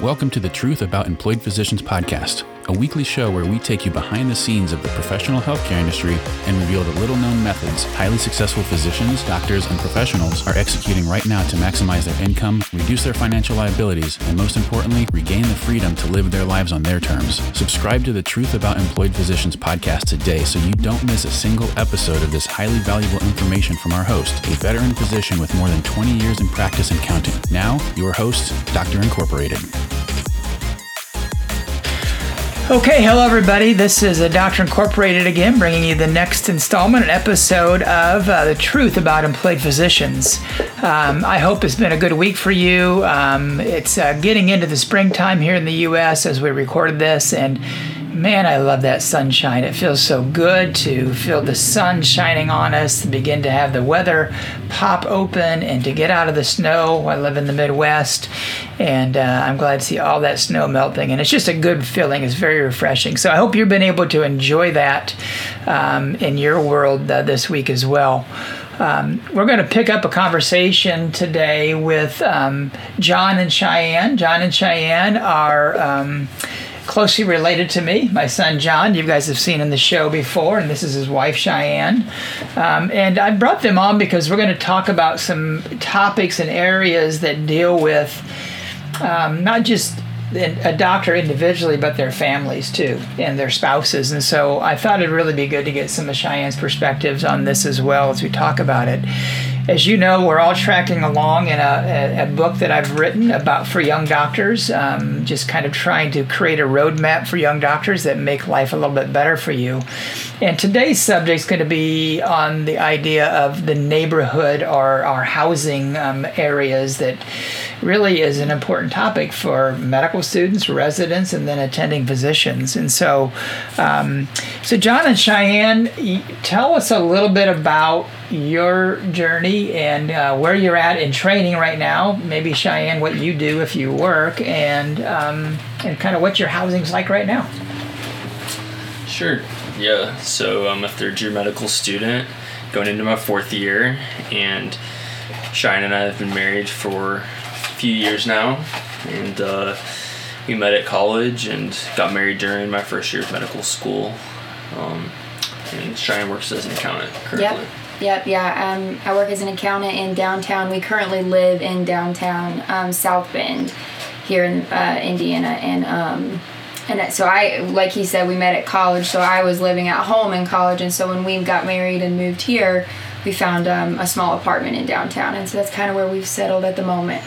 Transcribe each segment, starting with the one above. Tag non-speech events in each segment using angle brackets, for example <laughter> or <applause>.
Welcome to the Truth About Employed Physicians podcast, a weekly show where we take you behind the scenes of the professional healthcare industry and reveal the little known methods highly successful physicians, doctors, and professionals are executing right now to maximize their income, reduce their financial liabilities, and most importantly, regain the freedom to live their lives on their terms. Subscribe to the Truth About Employed Physicians podcast today so you don't miss a single episode of this highly valuable information from our host, a veteran physician with more than 20 years in practice and counting. Now, your host, Doctor Incorporated. Okay, hello everybody. This is a Doctor Incorporated again, bringing you the next installment, an episode of uh, the truth about employed physicians. Um, I hope it's been a good week for you. Um, it's uh, getting into the springtime here in the U.S. as we recorded this, and man, I love that sunshine. It feels so good to feel the sun shining on us, begin to have the weather pop open, and to get out of the snow. I live in the Midwest, and uh, I'm glad to see all that snow melting. And it's just a good feeling. It's very refreshing. So I hope you've been able to enjoy that um, in your world uh, this week as well. Um, we're going to pick up a conversation today with um, John and Cheyenne. John and Cheyenne are um, closely related to me. My son John, you guys have seen in the show before, and this is his wife Cheyenne. Um, and I brought them on because we're going to talk about some topics and areas that deal with um, not just a doctor individually, but their families too, and their spouses. And so I thought it'd really be good to get some of Cheyenne's perspectives on this as well as we talk about it. As you know, we're all tracking along in a, a, a book that I've written about for young doctors, um, just kind of trying to create a roadmap for young doctors that make life a little bit better for you. And today's subject is going to be on the idea of the neighborhood or our housing um, areas that really is an important topic for medical students, residents, and then attending physicians. And so, um, so John and Cheyenne, tell us a little bit about your journey and uh, where you're at in training right now. Maybe Cheyenne, what you do if you work, and um, and kind of what your housing's like right now. Sure. Yeah. So I'm a third year medical student, going into my fourth year, and Cheyenne and I have been married for a few years now, and uh, we met at college and got married during my first year of medical school. Um, and Cheyenne works as an accountant currently. Yep. Yep, yeah. Um, I work as an accountant in downtown. We currently live in downtown um, South Bend here in uh, Indiana. And um, and so I, like he said, we met at college. So I was living at home in college. And so when we got married and moved here, we found um, a small apartment in downtown. And so that's kind of where we've settled at the moment.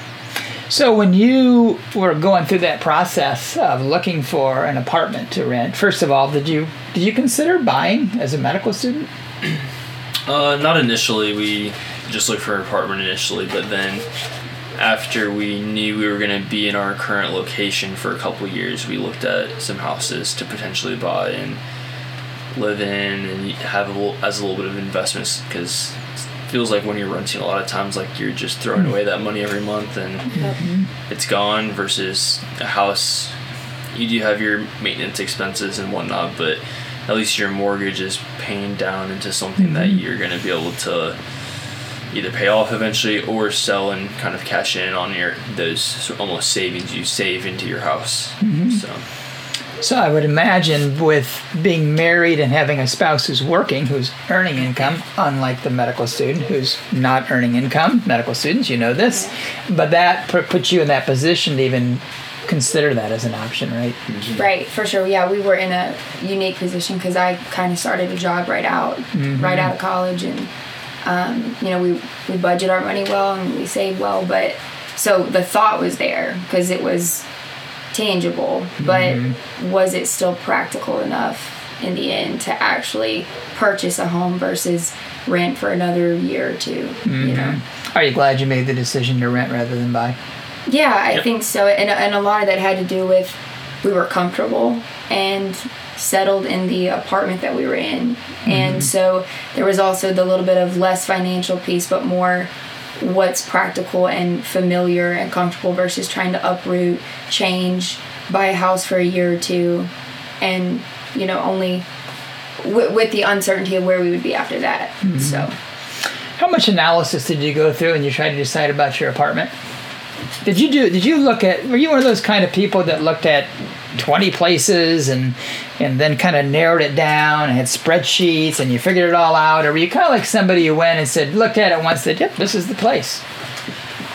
So when you were going through that process of looking for an apartment to rent, first of all, did you did you consider buying as a medical student? Uh, not initially. We just looked for an apartment initially, but then after we knew we were going to be in our current location for a couple years, we looked at some houses to potentially buy and live in and have a little, as a little bit of investments because it feels like when you're renting a lot of times like you're just throwing away that money every month and mm-hmm. it's gone versus a house you do have your maintenance expenses and whatnot but at least your mortgage is paying down into something mm-hmm. that you're going to be able to either pay off eventually or sell and kind of cash in on your those almost savings you save into your house. Mm-hmm. So. So I would imagine with being married and having a spouse who's working, who's earning income, unlike the medical student who's not earning income, medical students, you know this, but that puts you in that position to even consider that as an option, right? Mm-hmm. Right, for sure. Yeah, we were in a unique position because I kind of started a job right out, mm-hmm. right out of college, and um, you know we we budget our money well and we save well, but so the thought was there because it was tangible, but mm-hmm. was it still practical enough in the end to actually purchase a home versus rent for another year or 2 You mm-hmm. know. Are you glad you made the decision to rent rather than buy? Yeah, I yep. think so. And, and a lot of that had to do with we were comfortable and settled in the apartment that we were in. Mm-hmm. And so there was also the little bit of less financial piece, but more what's practical and familiar and comfortable versus trying to uproot, change, buy a house for a year or two, and, you know, only w- with the uncertainty of where we would be after that. Mm-hmm. So. How much analysis did you go through when you tried to decide about your apartment? Did you do? Did you look at? Were you one of those kind of people that looked at twenty places and and then kind of narrowed it down and had spreadsheets and you figured it all out, or were you kind of like somebody who went and said, looked at it once, said, "Yep, this is the place."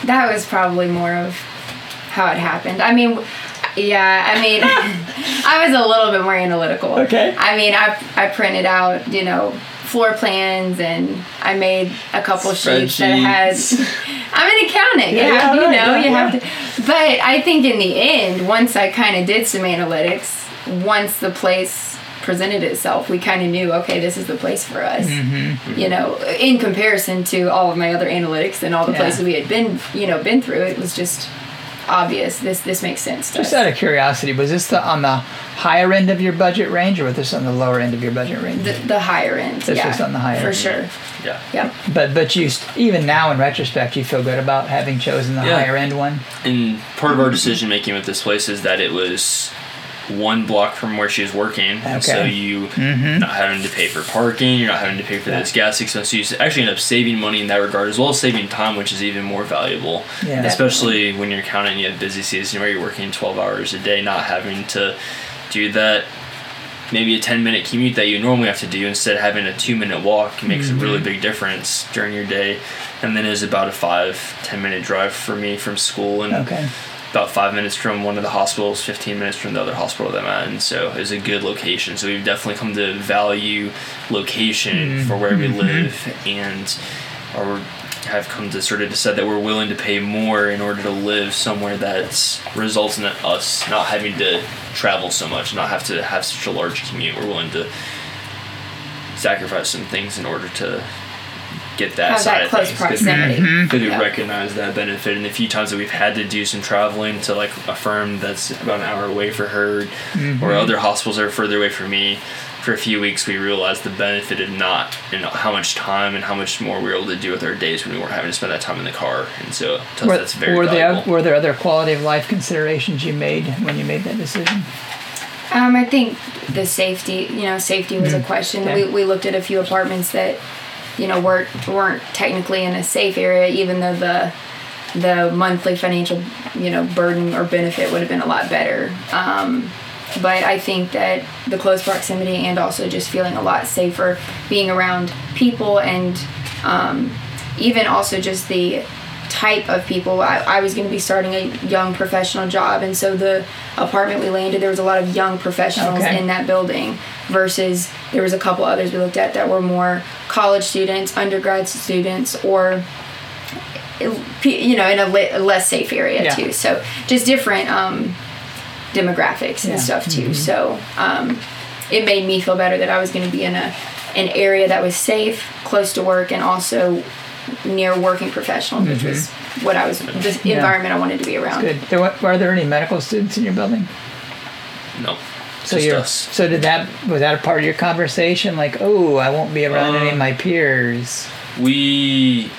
That was probably more of how it happened. I mean, yeah, I mean, <laughs> I was a little bit more analytical. Okay. I mean, I I printed out, you know, floor plans and I made a couple sheets that had. I'm an accountant. Yeah, you have, yeah, you know, yeah, you yeah. have to. But I think in the end, once I kind of did some analytics, once the place presented itself, we kind of knew, okay, this is the place for us. Mm-hmm. You know, in comparison to all of my other analytics and all the Yeah. places we had been, you know, been through, it was just obvious. This this makes sense. To Just us. out of curiosity, was this the on the higher end of your budget range, or was this on the lower end of your budget range? the, the higher end. This yeah, was on the higher for end. sure. Yeah. Yep. But but you st- even now in retrospect, you feel good about having chosen the Yeah. higher end one. And part of our decision making with this place is that it was one block from where she was working. And so Okay. you mm-hmm. not having to pay for parking, you're not having to pay for those gas expenses. You actually end up saving money in that regard as well as saving time, which is even more valuable. Yeah. Especially when you're counting you have busy season where you're working twelve hours a day, not having to do that maybe a 10 minute commute that you normally have to do instead of having a two minute walk makes a really mm-hmm. big difference during your day and then it's about a five 10 minute drive for me from school and Okay. About five minutes from one of the hospitals 15 minutes from the other hospital that i'm at and so it's a good location. So we've definitely come to value location mm-hmm. for where we mm-hmm. live and are have come to sort of decide that we're willing to pay more in order to live somewhere that results in us not having to travel so much, not have to have such a large commute. We're willing to sacrifice some things in order to get that Have side that of close things. 'Cause proximity. Mm-hmm. Mm-hmm. Because we Yeah. recognize that benefit, and the few times that we've had to do some traveling to like a firm that's about an hour away for her, mm-hmm. or other hospitals that are further away from me, for a few weeks we realized the benefit of not, and how much time and how much more we were able to do with our days when we weren't having to spend that time in the car, and so to us, Were, that's very were there valuable. were there other quality of life considerations you made when you made that decision? Um, I think the safety, you know, safety was a mm. question. Okay. We, we looked at a few apartments that, you know, weren't weren't technically in a safe area, even though the the monthly financial, you know, burden or benefit would have been a lot better. Um, but I think that the close proximity and also just feeling a lot safer being around people and um, even also just the type of people. I, I was going to be starting a young professional job, and so the apartment we landed, there was a lot of young professionals Okay. in that building versus there was a couple others we looked at that were more college students, undergrad students, or you know in a, less safe area Yeah. too. So just different um, demographics and Yeah. stuff too. So um, it made me feel better that I was going to be in a an area that was safe, close to work, and also near working professionals, which was what I was the Mm-hmm. Yeah. environment I wanted to be around. Good. There, wa- were there any medical students in your building? no, So just you're, us. so did that was that a part of your conversation? Like, oh, I won't be around any of Uh, my peers. We,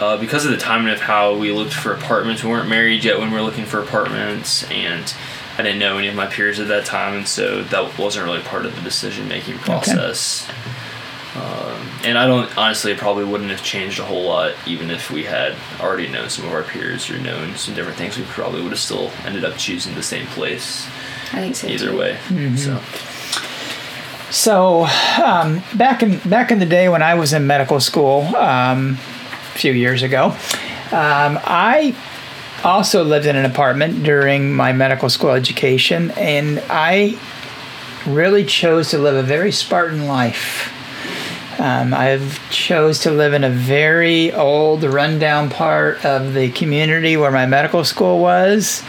uh, because of the timing of how we looked for apartments, we weren't married yet when we were looking for apartments, and I didn't know any of my peers at that time, and so that wasn't really part of the decision making process. Um, and I don't honestly, it probably wouldn't have changed a whole lot, even if we had already known some of our peers or known some different things. We probably would have still ended up choosing the same place I think so. either too. way. So. So um, back in back in the day when I was in medical school, um, a few years ago, um, I also lived in an apartment during my medical school education, and I really chose to live a very Spartan life. Um, I've chose to live in a very old, rundown part of the community where my medical school was.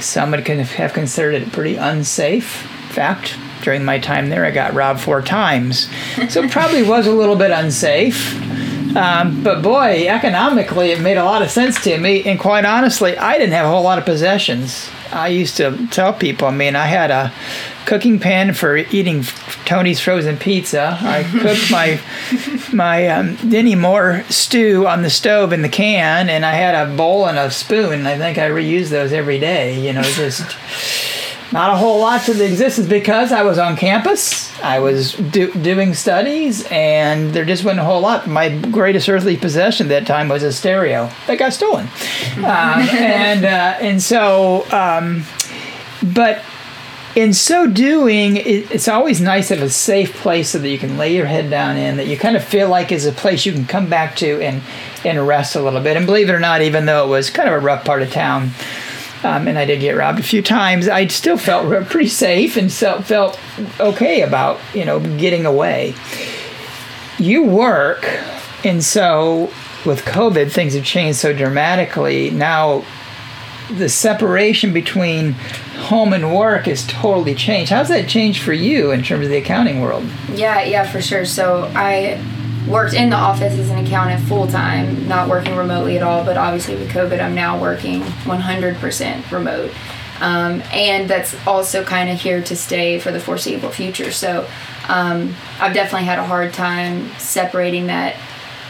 Some would have considered it pretty unsafe. In fact, during my time there, I got robbed four times, so it probably was a little bit unsafe. Um, but boy, economically, it made a lot of sense to me. And quite honestly, I didn't have a whole lot of possessions. I used to tell people, I mean, I had a cooking pan for eating Tony's frozen pizza. I cooked my <laughs> my um, Dinty Moore stew on the stove in the can, and I had a bowl and a spoon. I think I reused those every day. You know, just. Not a whole lot to the existence because I was on campus. I was do, doing studies, and there just wasn't a whole lot. My greatest earthly possession at that time was a stereo that got stolen, um, <laughs> and uh, and so, um, but in so doing, it, it's always nice to have a safe place so that you can lay your head down in, that you kind of feel like is a place you can come back to and and rest a little bit. And believe it or not, even though it was kind of a rough part of town um, and I did get robbed a few times. I still felt pretty safe and felt felt okay about you know getting away. You work, and so with COVID, things have changed so dramatically. Now, the separation between home and work has totally changed. How's that changed for you in terms of the accounting world? Yeah, yeah, for sure. So I worked in the office as an accountant full time, not working remotely at all. But obviously, with COVID, I'm now working 100% remote. Um, and that's also kind of here to stay for the foreseeable future. So um, I've definitely had a hard time separating that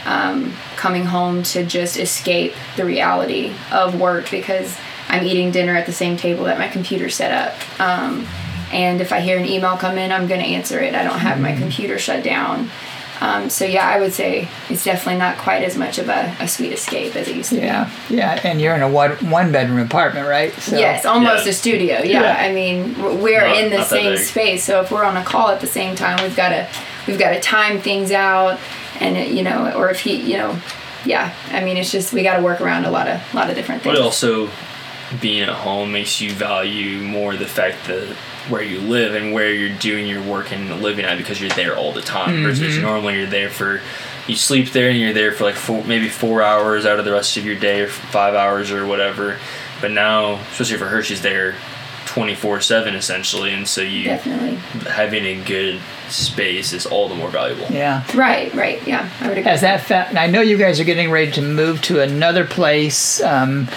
um, coming home to just escape the reality of work because I'm eating dinner at the same table that my computer set up. Um, and if I hear an email come in, I'm going to answer it. I don't have my computer shut down. Um, so yeah, I would say it's definitely not quite as much of a, a sweet escape as it used to yeah, be. Yeah, yeah, and you're in a one one bedroom apartment, right? So, yes, almost yeah. a studio. Yeah. yeah. I mean we're not, in the same space, so if we're on a call at the same time, we've got to we've got to time things out, and it, you know, or if he, you know, yeah. I mean, it's just we got to work around a lot of a lot of different things. But also, being at home makes you value more the fact that where you live and where you're doing your work and living at because you're there all the time mm-hmm. versus normally you're there for you sleep there and you're there for like four, maybe four hours out of the rest of your day or five hours or whatever. But now especially for her she's there 24 7 essentially. And so you Definitely. having a good space is all the more valuable. Yeah. Right right. Yeah i would agree. as that fa- i know you guys are getting ready to move to another place um,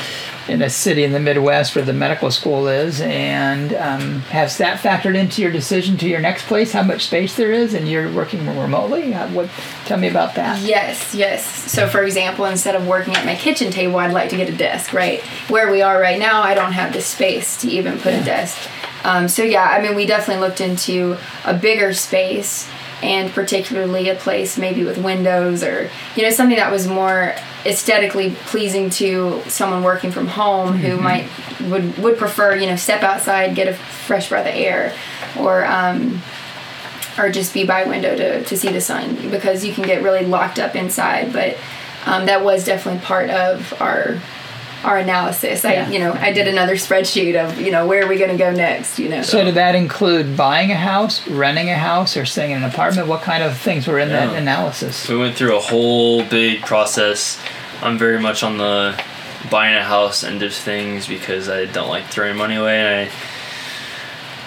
in a city in the Midwest where the medical school is, and um, has that factored into your decision to your next place? How much space there is, and you're working remotely? What? Tell me about that. Yes, yes. So, for example, instead of working at my kitchen table, I'd like to get a desk. Right where we are right now, I don't have the space to even put yeah. a desk. Um, so yeah, I mean, we definitely looked into a bigger space and particularly a place maybe with windows or you know something that was more aesthetically pleasing to someone working from home who mm-hmm. might would would prefer you know step outside get a fresh breath of air or um, or just be by window to, to see the sun because you can get really locked up inside but um, that was definitely part of our our analysis. I, you know, I did another spreadsheet of, you know, where are we going to go next, you know. So did that include buying a house, renting a house, or staying in an apartment? What kind of things were in yeah. that analysis? We went through a whole big process. I'm very much on the buying a house end of things because I don't like throwing money away and I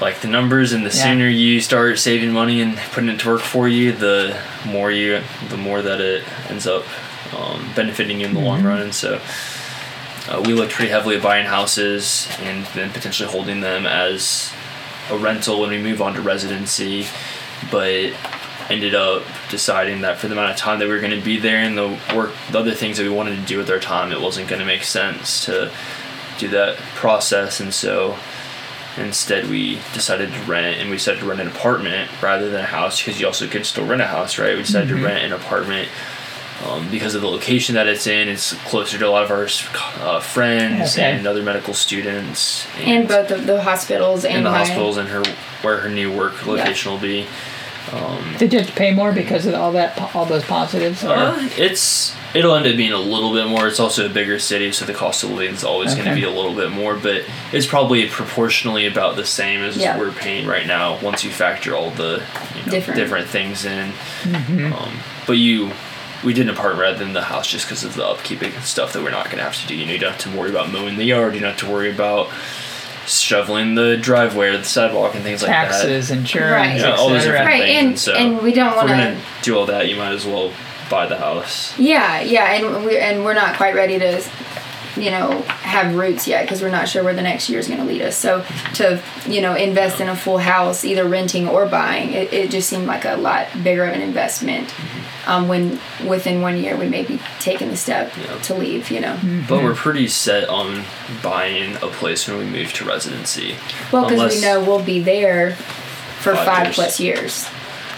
like the numbers and the yeah. sooner you start saving money and putting it to work for you the more you the more that it ends up um, benefiting you in the mm-hmm. long run and so uh, we looked pretty heavily at buying houses and then potentially holding them as a rental when we move on to residency, but ended up deciding that for the amount of time that we were going to be there and the work, the other things that we wanted to do with our time, it wasn't going to make sense to do that process, and so instead we decided to rent and we decided to rent an apartment rather than a house because you also could still rent a house right we decided mm-hmm. to rent an apartment um, because of the location that it's in. It's closer to a lot of our uh, friends okay. and other medical students. And, and both of the hospitals and, and the my... hospitals and her where her new work location yeah. will be. Um, Did you have to pay more because of all that, all those positives? Uh, it's it'll end up being a little bit more. It's also a bigger city, so the cost of living is always okay. going to be a little bit more. But it's probably proportionally about the same as yeah. we're paying right now. Once you factor all the you know, different. different things in, mm-hmm. um, but you we did an apartment rather than the house just because of the upkeeping and stuff that we're not going to have to do. You know, you don't have to worry about mowing the yard. You don't have to worry about shoveling the driveway or the sidewalk and things Taxes, like that. Taxes, insurance, yeah, all those different right. things. And, and, so and we don't want to do all that. You might as well buy the house. Yeah, yeah, and we and we're not quite ready to you know have roots yet because we're not sure where the next year is going to lead us so to you know invest in a full house either renting or buying it, it just seemed like a lot bigger of an investment um, when within one year we may be taking the step Yeah. to leave you know But we're pretty set on buying a place when we move to residency. well because we know we'll be there for Five five, years. plus years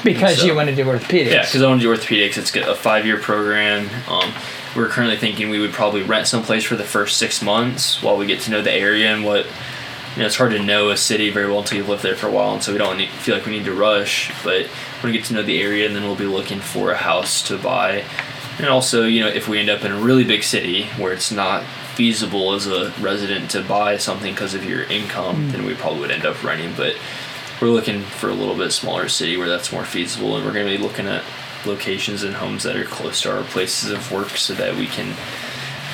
Because So- you want to do orthopedics. Yeah, because I want to do orthopedics. It's a five-year program. Um, we're currently thinking we would probably rent someplace for the first six months while we get to know the area and what. You know, it's hard to know a city very well until you've lived there for a while, and so we don't need, feel like we need to rush. But we get to know the area, and then we'll be looking for a house to buy. And also, you know, if we end up in a really big city where it's not feasible as a resident to buy something because of your income, then we probably would end up renting. But we're looking for a little bit smaller city where that's more feasible, and we're going to be looking at locations and homes that are close to our places of work so that we can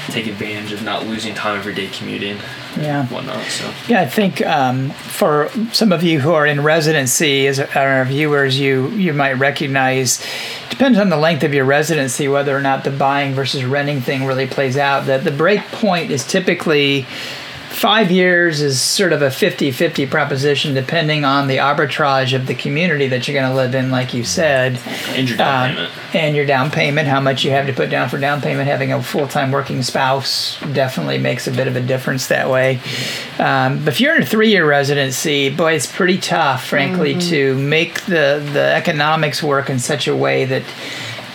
take advantage of not losing time every day commuting Yeah. and whatnot. So Yeah, I think um, for some of you who are in residency, as our viewers, you you might recognize. Depends on the length of your residency whether or not the buying versus renting thing really plays out. That the break point is typically five years is sort of a 50-50 proposition depending on the arbitrage of the community that you're going to live in like you said and your down um, payment. and your down payment, how much you have to put down for down payment. Having a full time working spouse definitely makes a bit of a difference that way. Um, but if you're in a three year residency, boy, it's pretty tough, frankly, to make the, the economics work in such a way that.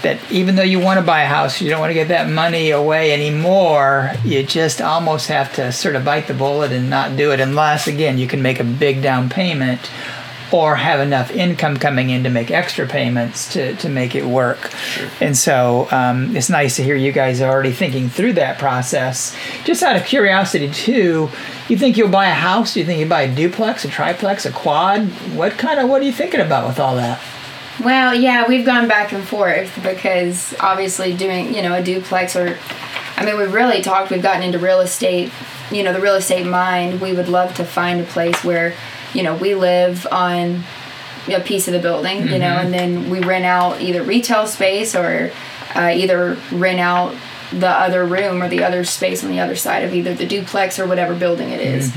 That even though you want to buy a house, you don't want to get that money away anymore. You just almost have to sort of bite the bullet and not do it, unless again you can make a big down payment or have enough income coming in to make extra payments to, to make it work. And so um, it's nice to hear you guys are already thinking through that process. Just out of curiosity, too, you think you'll buy a house? Do you think you buy a duplex, a triplex, a quad? What kind of what are you thinking about with all that? Well, yeah, we've gone back and forth because obviously doing, you know, a duplex or, I mean, we've really talked, we've gotten into real estate, you know, the real estate mind. We would love to find a place where, you know, we live on a piece of the building, you know, and then we rent out either retail space or uh, either rent out the other room or the other space on the other side of either the duplex or whatever building it is.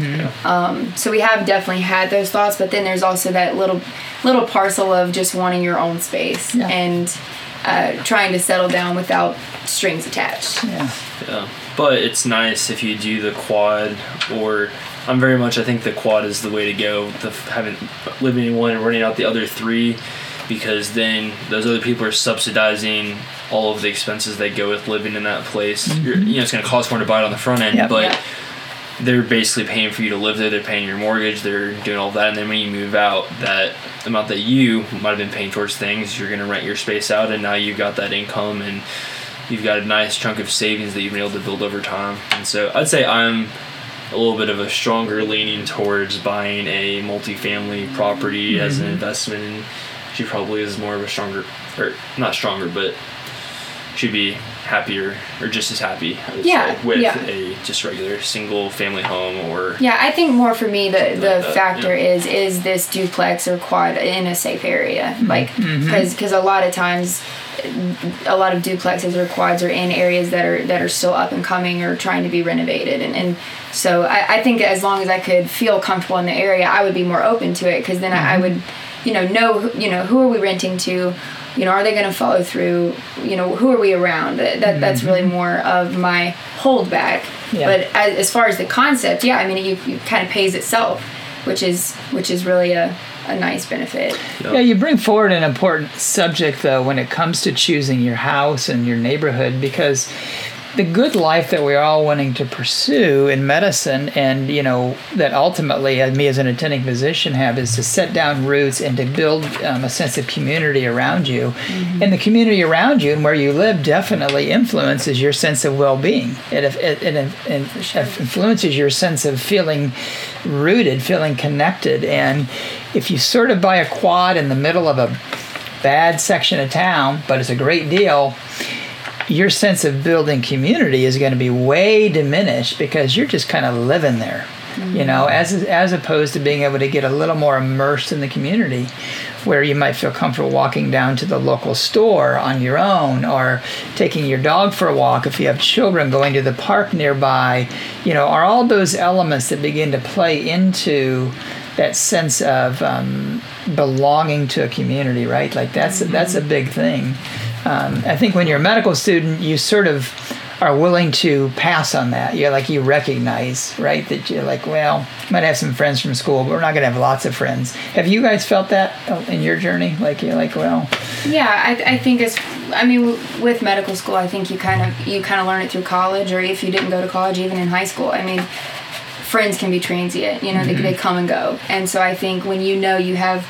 Um, so we have definitely had those thoughts, but then there's also that little little parcel of just wanting your own space Yeah. and uh, trying to settle down without strings attached. Yeah. Yeah, but it's nice if you do the quad or. I'm very much. I think the quad is the way to go. The having living in one and renting out the other three, because then those other people are subsidizing all of the expenses that go with living in that place. Mm-hmm. You're, you know, it's going to cost more to buy it on the front end, Yep. but Yeah. they're basically paying for you to live there. They're paying your mortgage. They're doing all that, and then when you move out, that amount that you might have been paying towards things, you're going to rent your space out, and now you've got that income and you've got a nice chunk of savings that you've been able to build over time. And so I'd say I'm a little bit of a stronger leaning towards buying a multifamily property as an mm-hmm. investment. And she probably is more of a stronger, or not stronger, but she'd be happier or just as happy I Yeah, say, with yeah. a just regular single family home or Yeah, I think more for me the the that, factor yeah. is is this duplex or quad in a safe area, like Mm-hmm. because a lot of times a lot of duplexes or quads are in areas that are that are still up and coming or trying to be renovated and, and so I, I think as long as I could feel comfortable in the area I would be more open to it because then I, I Mm-hmm. would you know know you know who are we renting to you know are they going to follow through? You know who are we around? That, that that's mm-hmm. really more of my holdback. Yeah. but as, as far as the concept yeah I mean it, it kind of pays itself which is which is really a, a nice benefit. Yeah, you bring forward an important subject though when it comes to choosing your house and your neighborhood because the good life that we're all wanting to pursue in medicine and you know that ultimately uh, me as an attending physician have is to set down roots and to build um, a sense of community around you. And the community around you and where you live definitely influences your sense of well-being. It, it, it, it influences your sense of feeling rooted feeling connected. And if you sort of buy a quad in the middle of a bad section of town but it's a great deal your sense of building community is going to be way diminished because you're just kind of living there. you know, as as opposed to being able to get a little more immersed in the community, where you might feel comfortable walking down to the local store on your own, or taking your dog for a walk if you have children, going to the park nearby, you know, are all those elements that begin to play into that sense of um, belonging to a community, right? Like that's that's a big thing. Um, I think when you're a medical student, you sort of are willing to pass on that. You're like you recognize, right, that you're like, well, might have some friends from school, but we're not going to have lots of friends. Have you guys felt that in your journey? Like you're like, well, Yeah, I, I think it's. I mean, with medical school, I think you kind of you kind of learn it through college, or if you didn't go to college, even in high school. I mean, friends can be transient. You know, they, they come and go, and so I think when you know you have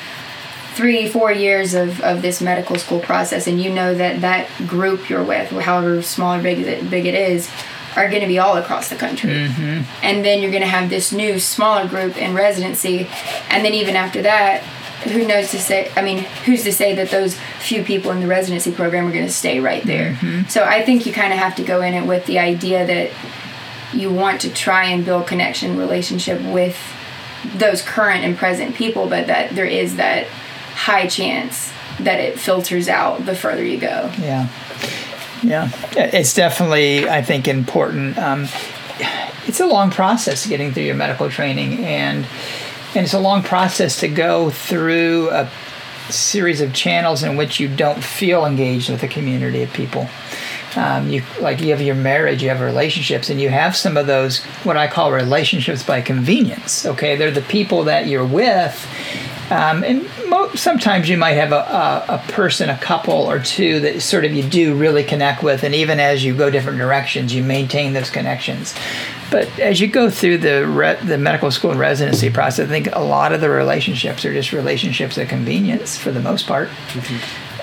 three, four years of, of this medical school process, and you know that that group you're with, however small or big it, big it is, are going to be all across the country. Mm-hmm. And then you're going to have this new smaller group in residency, and then even after that, who knows to say? I mean, who's to say that those few people in the residency program are going to stay right there? Mm-hmm. So I think you kind of have to go in it with the idea that you want to try and build connection, relationship with those current and present people, but that there is that high chance that it filters out the further you go. Yeah, yeah, it's definitely I think important. Um, it's a long process getting through your medical training, and and it's a long process to go through a series of channels in which you don't feel engaged with a community of people. Um, you like you have your marriage, you have relationships, and you have some of those what I call relationships by convenience. Okay, they're the people that you're with, um, and mo- sometimes you might have a, a, a person, a couple or two that sort of you do really connect with, and even as you go different directions, you maintain those connections. But as you go through the re- the medical school and residency process, I think a lot of the relationships are just relationships of convenience for the most part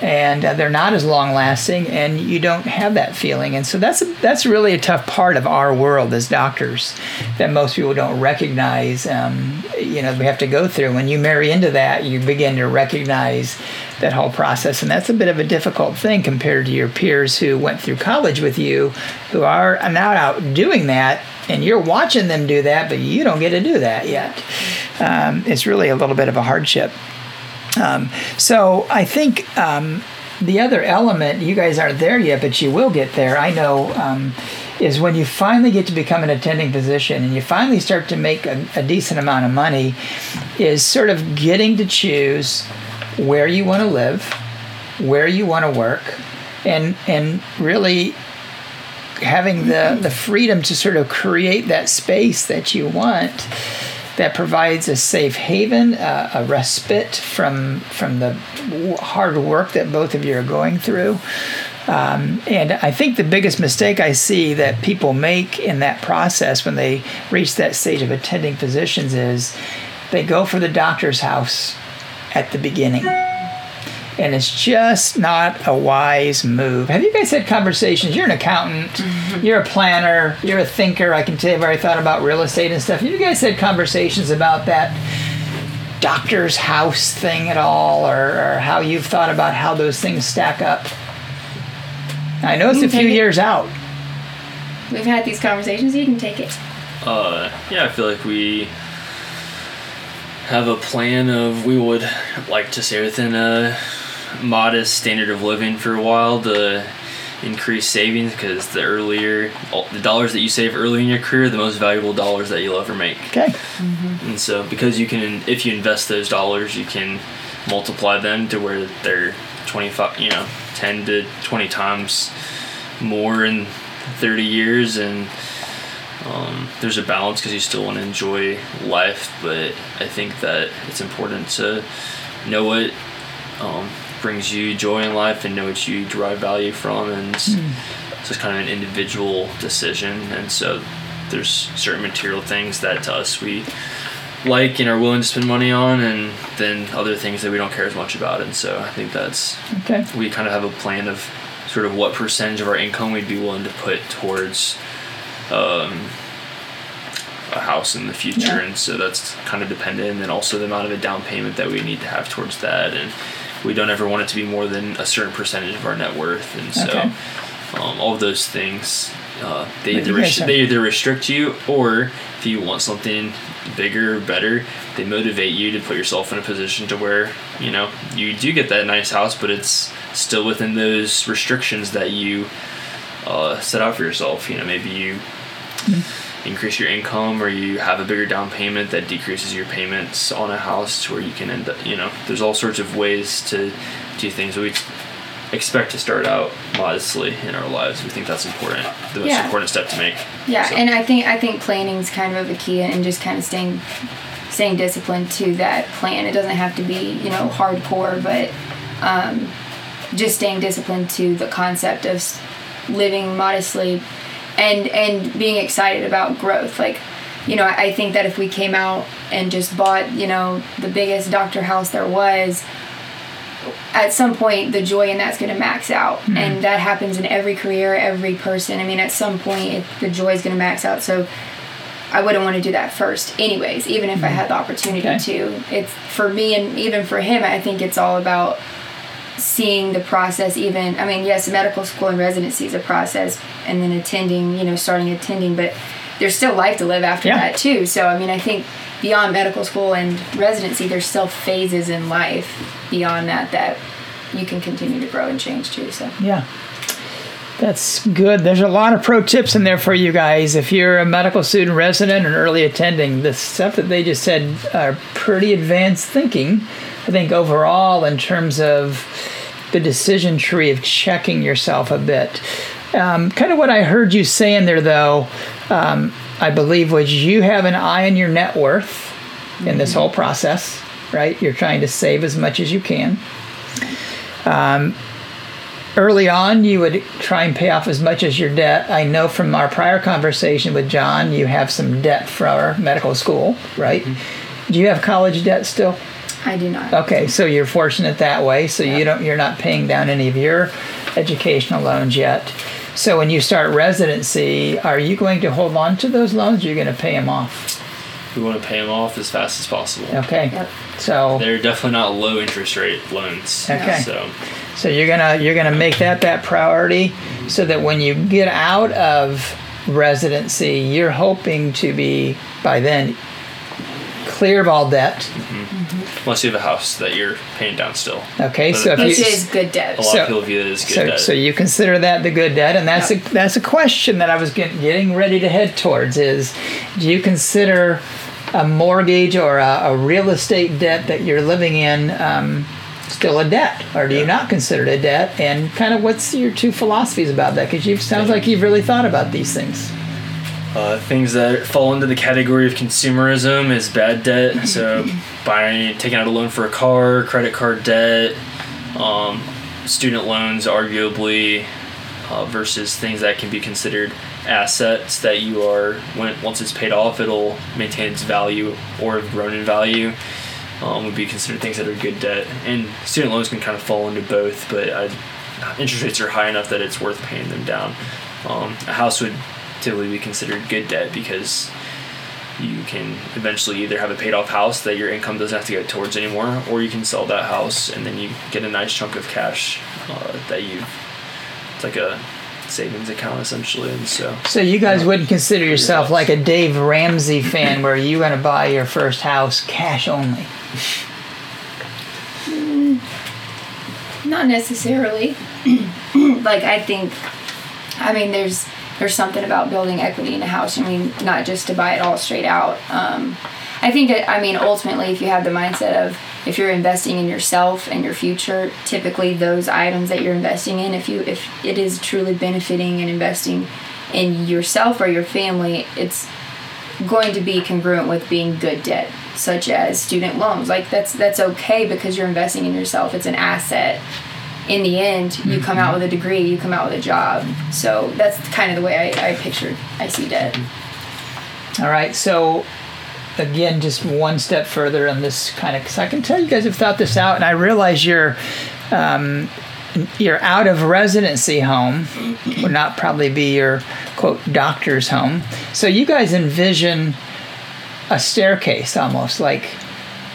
and uh, they're not as long lasting and you don't have that feeling. And so that's a, that's really a tough part of our world as doctors that most people don't recognize um, you know we have to go through. When you marry into that you begin to recognize that whole process and that's a bit of a difficult thing compared to your peers who went through college with you who are now out doing that and you're watching them do that but you don't get to do that yet. Um, it's really a little bit of a hardship um, so I think um, the other element, you guys aren't there yet, but you will get there. I know. Um, is when you finally get to become an attending physician and you finally start to make a, a decent amount of money, is sort of getting to choose where you want to live, where you want to work, and and really having the the freedom to sort of create that space that you want that provides a safe haven, uh, a respite from from the hard work that both of you are going through. Um, and I think the biggest mistake I see that people make in that process when they reach that stage of attending physicians is they go for the doctor's house at the beginning. And it's just not a wise move. Have you guys had conversations? You're an accountant, you're a planner, you're a thinker. I can tell you've already thought about real estate and stuff. Have you guys had conversations about that doctor's house thing at all, or, or how you've thought about how those things stack up? I know it's a few take it. years out. We've had these conversations. You can take it. Uh, yeah, I feel like we have a plan of we would like to stay within a modest standard of living for a while to increase savings because the earlier the dollars that you save early in your career are the most valuable dollars that you'll ever make Okay. Mhm. and so because you can if you invest those dollars you can multiply them to where they're 25 you know 10 to 20 times more in 30 years and um, there's a balance because you still want to enjoy life but i think that it's important to know what um, brings you joy in life and know what you derive value from and it's it's just kind of an individual decision. And so there's certain material things that to us we like and are willing to spend money on and then other things that we don't care as much about. And so i think that's Okay. we kind of have a plan of sort of what percentage of our income we'd be willing to put towards um, a house in the future. Yeah. and so that's kind of dependent and then also the amount of a down payment that we need to have towards that. And we don't ever want it to be more than a certain percentage of our net worth and so Okay. um, all of those things uh, they either they either restrict you or if you want something bigger, better, they motivate you to put yourself in a position to where you know you do get that nice house, but it's still within those restrictions that you uh, set out for yourself. You know, maybe you increase your income or you have a bigger down payment that decreases your payments on a house to where you can end up. You know, there's all sorts of ways to do things. We expect to start out modestly in our lives. We think that's important, the most Yeah. important step to make. Yeah, So- and I think I think planning is kind of a key and just kind of staying staying disciplined to that plan. It doesn't have to be, you know, hardcore, but um, just staying disciplined to the concept of living modestly and and being excited about growth. Like, you know, I, I think that if we came out and just bought, you know, the biggest doctor house there was, at some point the joy in that's going to max out. Hmm. And that happens in every career every person. I mean at some point it, the joy is going to max out. So i wouldn't want to do that first anyways even if i hmm. had the opportunity Okay. to. It's for me and even for him i think it's all about seeing the process even i mean yes medical school and residency is a process and then attending you know starting attending but there's still life to live after Yeah. that too so i mean i think beyond medical school and residency there's still phases in life beyond that that you can continue to grow and change too so Yeah. That's good. There's a lot of pro tips in there for you guys. If you're a medical student resident and early attending, the stuff that they just said are pretty advanced thinking. I think overall, in terms of the decision tree of checking yourself a bit. Um, kind of what I heard you saying there, though, um, I believe, was you have an eye on your net worth in this whole process, right? You're trying to save as much as you can early on you would try and pay off as much as your debt. I know from our prior conversation with john you have some debt for our medical school right? Mm-hmm. Do you have college debt still? I do not. Okay so you're fortunate that way so you don't you're not paying down any of your educational loans yet. So when you start residency are you going to hold on to those loans or are you going to pay them off We want to pay them off as fast as possible. okay Yep. so They're definitely not low interest rate loans. Okay. So So you're gonna you're gonna make that that priority, so that when you get out of residency, you're hoping to be by then clear of all debt. Mm-hmm. unless you have a house that you're paying down still. Okay, But so if which you is good debt A lot So- of people view it as good so, debt. so you consider that the good debt, and that's Yep. a that's a question that I was getting getting ready to head towards. Is do you consider a mortgage or a, a real estate debt that you're living in um, still a debt, or do you not consider it a debt? And kind of what's your two philosophies about that? Because you sounds like you've really thought about these things. Uh, things that fall into the category of consumerism is bad debt. So <laughs> buying, taking out a loan for a car, credit card debt, um, student loans, arguably, uh, versus things that can be considered assets that you are when once it's paid off, it'll maintain its value or have grown in value. Um, would be considered things that are good debt, and student loans can kind of fall into both, but uh, interest rates are high enough that it's worth paying them down. Um, a house would typically be considered good debt because you can eventually either have a paid off house that your income doesn't have to go towards anymore, or you can sell that house and then you get a nice chunk of cash uh, that you it's like a savings account essentially, and so So you guys wouldn't consider yourself like a Dave Ramsey fan, where you're going to buy your first house cash only. Not necessarily. <clears throat> like I think, I mean, there's there's something about building equity in a house. I mean, not just to buy it all straight out. Um, I think that I mean ultimately, if you have the mindset of if you're investing in yourself and your future, typically those items that you're investing in, if you if it is truly benefiting and investing in yourself or your family, it's going to be congruent with being good debt such as student loans. Like that's that's okay because you're investing in yourself. It's an asset. In the end you come out with a degree you come out with a job. So that's kind of the way i, I picture i see debt. All right, so again, just one step further on this kind of, because I can tell you guys have thought this out, and I realize you're um, you're out of residency home, would not probably be your quote doctor's home. So you guys envision a staircase almost like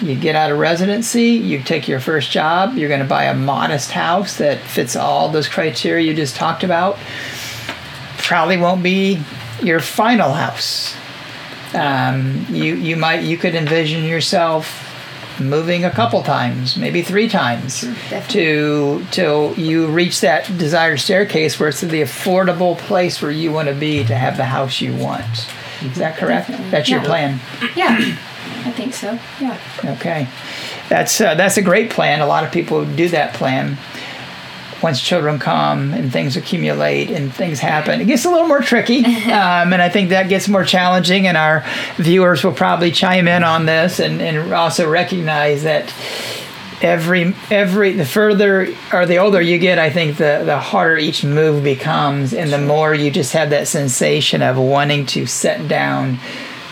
you get out of residency, you take your first job, you're going to buy a modest house that fits all those criteria you just talked about. Probably won't be your final house Um, you you might you could envision yourself moving a couple times, maybe three times, to till you reach that desired staircase where it's the affordable place where you want to be to have the house you want. Is that correct? Definitely. That's your plan. Yeah, I think so. Yeah. Okay, that's uh, that's a great plan. A lot of people do that plan. Once children come and things accumulate and things happen, it gets a little more tricky, <laughs> um, and I think that gets more challenging. And our viewers will probably chime in on this and, and also recognize that every every the further or the older you get, I think the the harder each move becomes, and the more you just have that sensation of wanting to set down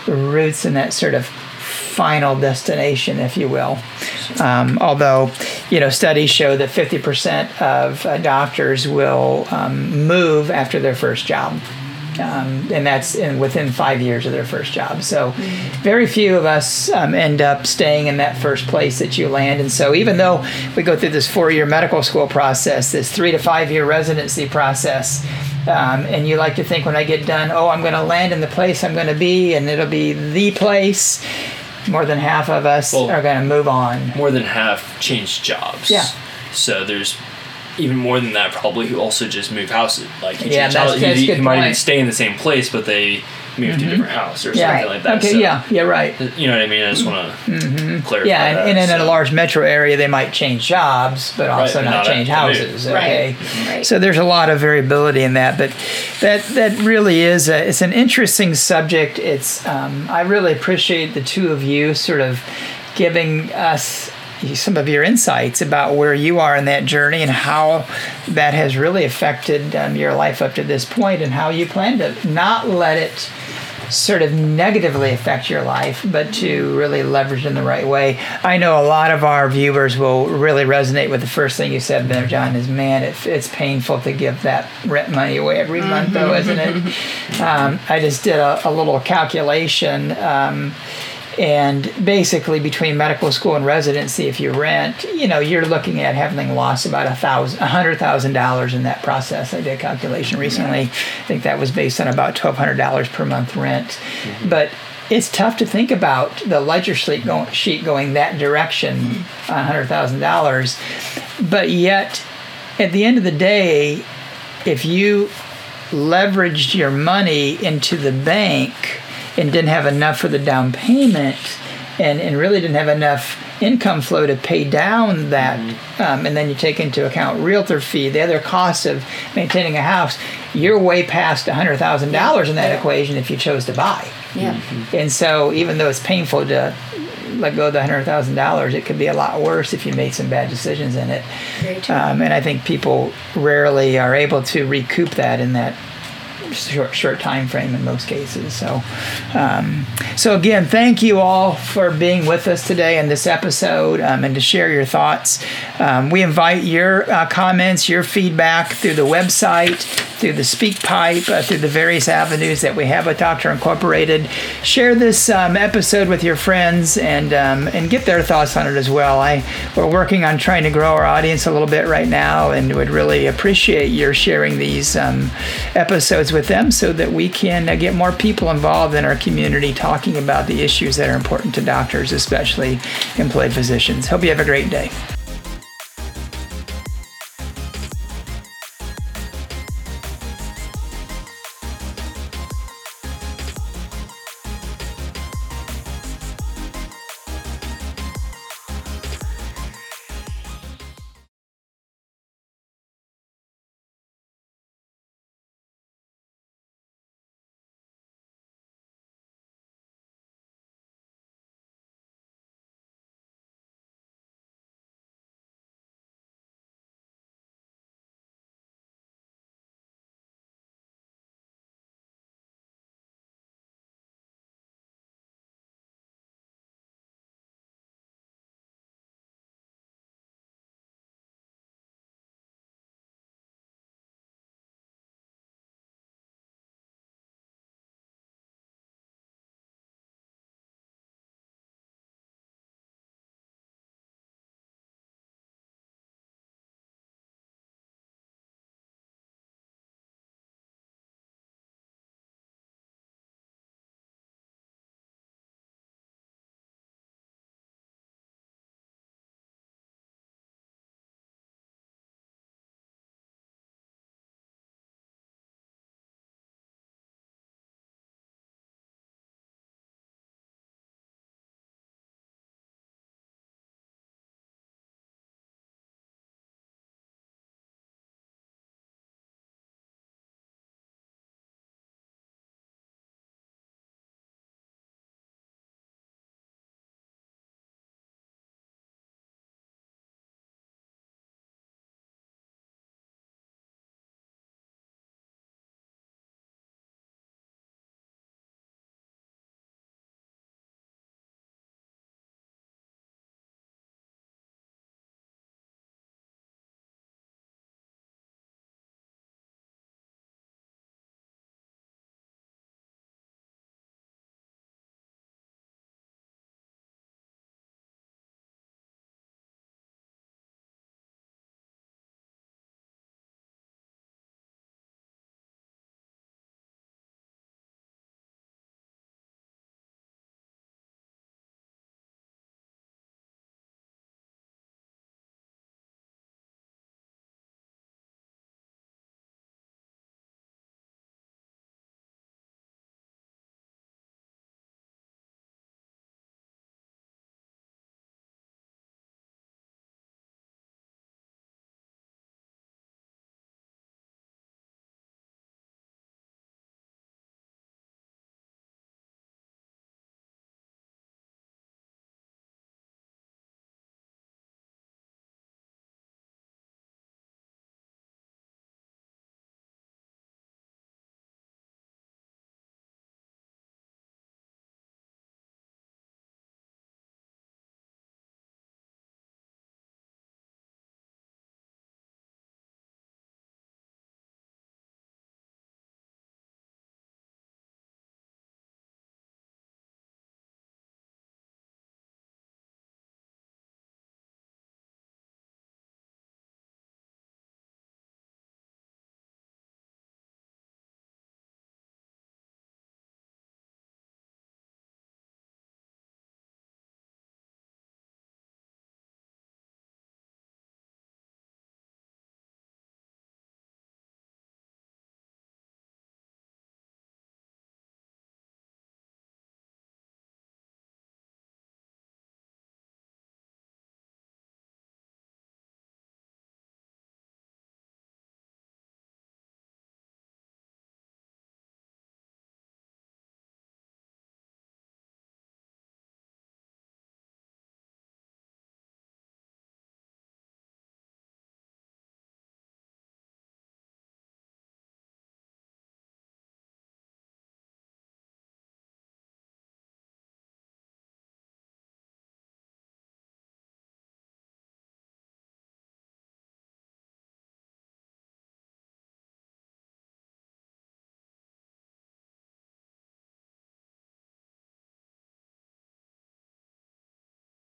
roots in that sort of final destination, if you will. Um, although, you know, studies show that 50% of uh, doctors will um, move after their first job. Um, and that's in, within five years of their first job. So, very few of us um, end up staying in that first place that you land. And so, even though we go through this four-year medical school process, this three to five-year residency process, um, and you like to think when I get done, oh, I'm going to land in the place I'm going to be, and it'll be the place. More than half of us Well- are going to move on. More than half change jobs. Yeah. So there's even more than that probably who also just move houses. Like Yeah, that's- house- that's he, good he might even stay in the same place, but they moved to a different house or Yeah. something like that. Okay. So, yeah. Yeah. Right. You know what I mean? I just want to clarify. Yeah, and, that, and in a large metro area, they might change jobs, but also but not, not change houses. move. Okay, Right. so there's a lot of variability in that, but that that really is a, it's an interesting subject. It's um, I really appreciate the two of you sort of giving us some of your insights about where you are in that journey and how that has really affected um, your life up to this point and how you plan to not let it sort of negatively affect your life, but to really leverage in the right way. I know a lot of our viewers will really resonate with the first thing you said there, John, is man, it, it's painful to give that rent money away every month, though, isn't it? <laughs> Um, I just did a, a little calculation. Um, and basically, between medical school and residency, if you rent, you know, you're looking at having lost about a thousand, a hundred thousand dollars in that process. I did a calculation recently. I think that was based on about twelve hundred dollars per month rent. Mm-hmm. But it's tough to think about the ledger sheet going, sheet going that direction, mm-hmm. a hundred thousand dollars. But yet, at the end of the day, if you leveraged your money into the bank and didn't have enough for the down payment and, and really didn't have enough income flow to pay down that um, and then you take into account realtor fee the other costs of maintaining a house you're way past $100000 in that equation if you chose to buy. Yeah. and so even though it's painful to let go of the $100000 it could be a lot worse if you made some bad decisions in it. Very true. um, and I think people rarely are able to recoup that in that short short time frame in most cases. So, um, so again, thank you all for being with us today in this episode um, and to share your thoughts. Um, we invite your uh, comments, your feedback through the website, through the SpeakPipe, uh, through the various avenues that we have with Doctor Incorporated. Share this um, episode with your friends and um, and get their thoughts on it as well. I we're working on trying to grow our audience a little bit right now, and would really appreciate your sharing these um, with them so that we can uh, get more people involved in our community talking about the issues that are important to doctors, especially employed physicians. Hope you have a great day.